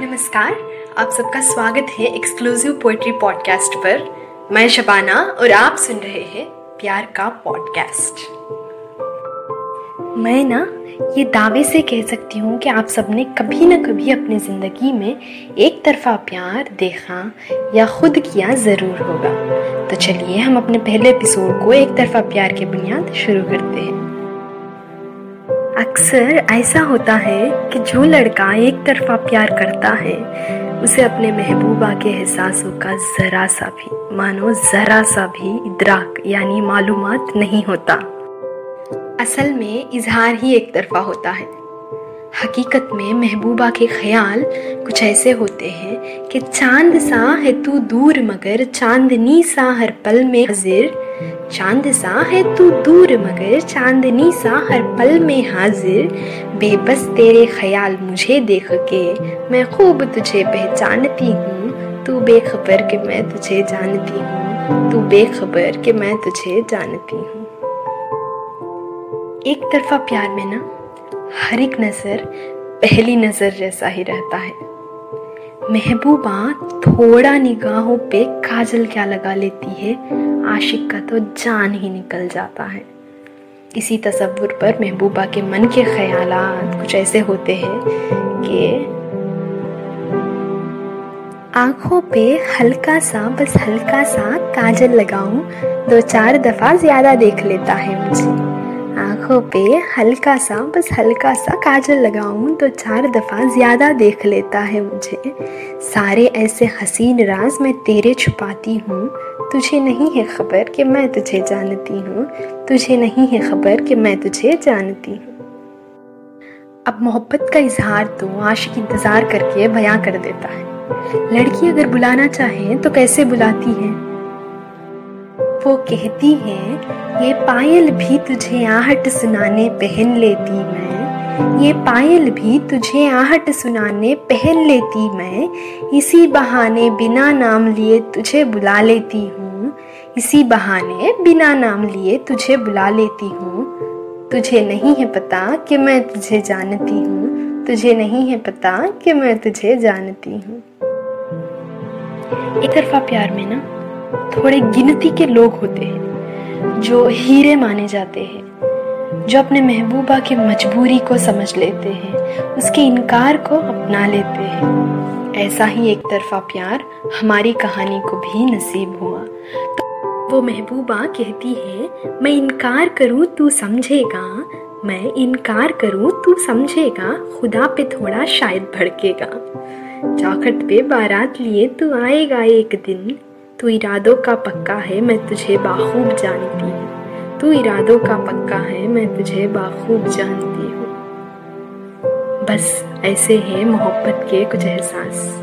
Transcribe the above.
नमस्कार, आप सबका स्वागत है एक्सक्लूसिव पोएट्री पॉडकास्ट पर। मैं शबाना और आप सुन रहे हैं प्यार का पॉडकास्ट मैं ना ये दावे से कह सकती हूँ कि आप सबने कभी ना कभी अपनी ज़िंदगी में एक तरफा प्यार देखा या खुद किया ज़रूर होगा। तो चलिए हम अपने पहले एपिसोड को एक तरफा प्यार के बुनियाद शुरू करते हैं। अक्सर ऐसा होता है कि जो लड़का एक तरफा प्यार करता है, उसे अपने महबूबा के एहसासों का ज़रा सा भी, मानो ज़रा सा भी इदराक, यानी मालूम नहीं होता। असल में इजहार ही एक तरफा होता है। हकीकत में महबूबा के ख्याल कुछ ऐसे होते हैं कि चाँद सा है तू दूर मगर, चांदनी सा हर पल में हाजिर चाँद सा है तू दूर, मगर चांदनी सा हर पल में हाजिर। बेबस तेरे ख्याल मुझे देख के मैं खूब तुझे पहचानती हूँ। तू बेखबर के मैं तुझे जानती हूँ। तू बेखबर के मैं तुझे जानती हूँ। एक तरफा प्यार में ना, हर एक नज़र पहली नज़र जैसा ही रहता है। महबूबा थोड़ा निगाहों पे काजल क्या लगा लेती है, आशिक का तो जान ही निकल जाता है। इसी तस्वुर पर महबूबा के मन के ख्याल कुछ ऐसे होते हैं कि आँखों पे हल्का सा, बस हल्का सा काजल लगाऊँ, दो चार दफ़ा ज़्यादा देख लेता है मुझे। आँखों पे हल्का सा, बस हल्का सा काजल लगाऊँ तो चार दफ़ा ज़्यादा देख लेता है मुझे। सारे ऐसे हसीन राज मैं तेरे छुपाती हूँ। तुझे नहीं है खबर कि मैं तुझे जानती हूँ। तुझे नहीं है खबर कि मैं तुझे जानती हूँ। अब मोहब्बत का इजहार तो आशिक इंतज़ार करके बयां कर देता है। लड़की अगर बुलाना चाहे तो कैसे बुलाती है? वो कहती है, ये पायल भी तुझे आहट सुनाने पहन लेती मैं। ये पायल भी तुझे आहट सुनाने पहन लेती मैं। इसी बहाने बिना नाम लिए तुझे बुला लेती हूँ। इसी बहाने बिना नाम लिए तुझे बुला लेती हूँ। तुझे नहीं है पता कि मैं तुझे जानती हूँ। तुझे नहीं है पता कि मैं तुझे जानती हूँ। एक तरफा प्यार में ना थोड़े गिनती के लोग होते हैं, जो हीरे माने जाते हैं, जो अपने महबूबा की मजबूरी को समझ लेते हैं, उसके इनकार को अपना लेते हैं। ऐसा ही एक तरफा प्यार हमारी कहानी को भी नसीब हुआ। तो वो महबूबा कहती है, मैं इनकार करूँ तू समझेगा, मैं इनकार करूँ तू समझेगा, खुदा पे थोड़ा शायद भड़केगा। चौखट पे बारात लिए तू आएगा एक दिन तू इरादों का पक्का है, मैं तुझे बाखूब जानती हूँ। तू इरादों का पक्का है, मैं तुझे बाखूब जानती हूँ। बस ऐसे हैं मोहब्बत के कुछ एहसास।